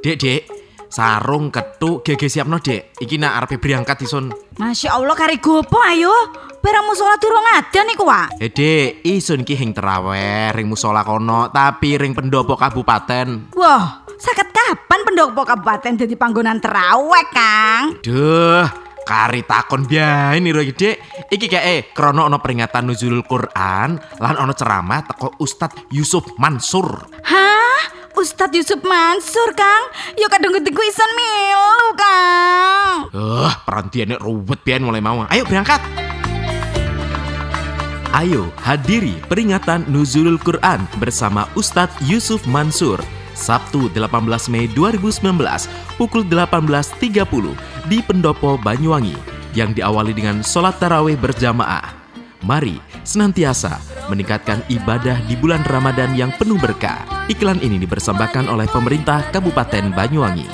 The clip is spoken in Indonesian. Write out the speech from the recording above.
Dek, dek, sarung ketuk gege siapno dek. Iki nak arep berangkat isun. Masya Allah kari gopo ayo. Barang musola durung ada nih kuwa. Eh dek, isun ki hing teraweh, ring musola kono, tapi ring pendopo kabupaten. Wah, saket kapan pendopo kabupaten jadi panggonan terawih Kang? Duh, kari takon biae nih iki dek. Iki kayak eh krono ono peringatan nuzulul Quran, lan ono ceramah teko Ustadz Yusuf Mansur. Hah? Ustadz Yusuf Mansur, Kang? Yo kadung getiku isan milu, Kang. Eh, perantiannya ruwet biain mulai mau. Ayo berangkat. Ayo hadiri peringatan Nuzulul Quran bersama Ustadz Yusuf Mansur Sabtu 18 Mei 2019 pukul 18.30 di Pendopo Banyuwangi yang diawali dengan sholat tarawih berjamaah. Mari senantiasa meningkatkan ibadah di bulan Ramadan yang penuh berkah. Iklan ini dipersembahkan oleh pemerintah Kabupaten Banyuwangi.